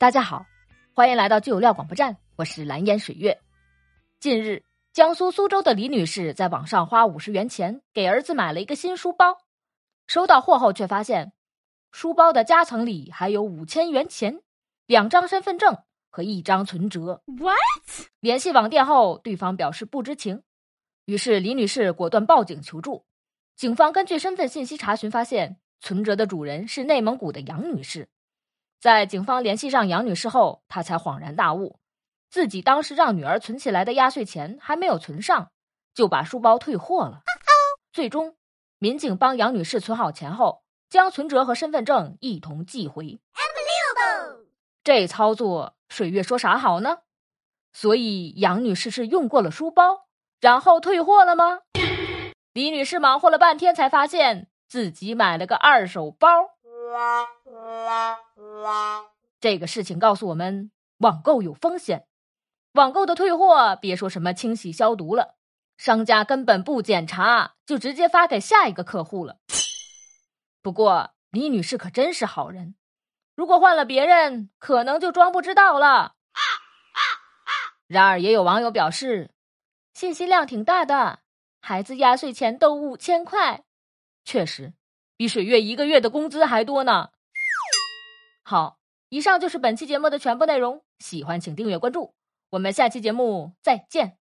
大家好，欢迎来到聚有料广播站，我是蓝烟水月。近日，江苏苏州的李女士在网上花五十元钱给儿子买了一个新书包，收到货后却发现，书包的夹层里还有五千元钱、两张身份证和一张存折。What？联系网店后，对方表示不知情，于是李女士果断报警求助。警方根据身份信息查询，发现存折的主人是内蒙古的杨女士。在警方联系上杨女士后，她才恍然大悟，自己当时让女儿存起来的压岁钱还没有存上，就把书包退货了。最终，民警帮杨女士存好钱后，将存折和身份证一同寄回。这操作，水月说啥好呢？所以杨女士是用过了书包，然后退货了吗？李女士忙活了半天，才发现自己买了个二手包。这个事情告诉我们，网购有风险。网购的退货，别说什么清洗消毒了，商家根本不检查，就直接发给下一个客户了。不过李女士可真是好人，如果换了别人，可能就装不知道了。然而，也有网友表示，信息量挺大的，孩子压岁钱都五千块，确实比水月一个月的工资还多呢。好，以上就是本期节目的全部内容。喜欢请订阅关注，我们下期节目再见。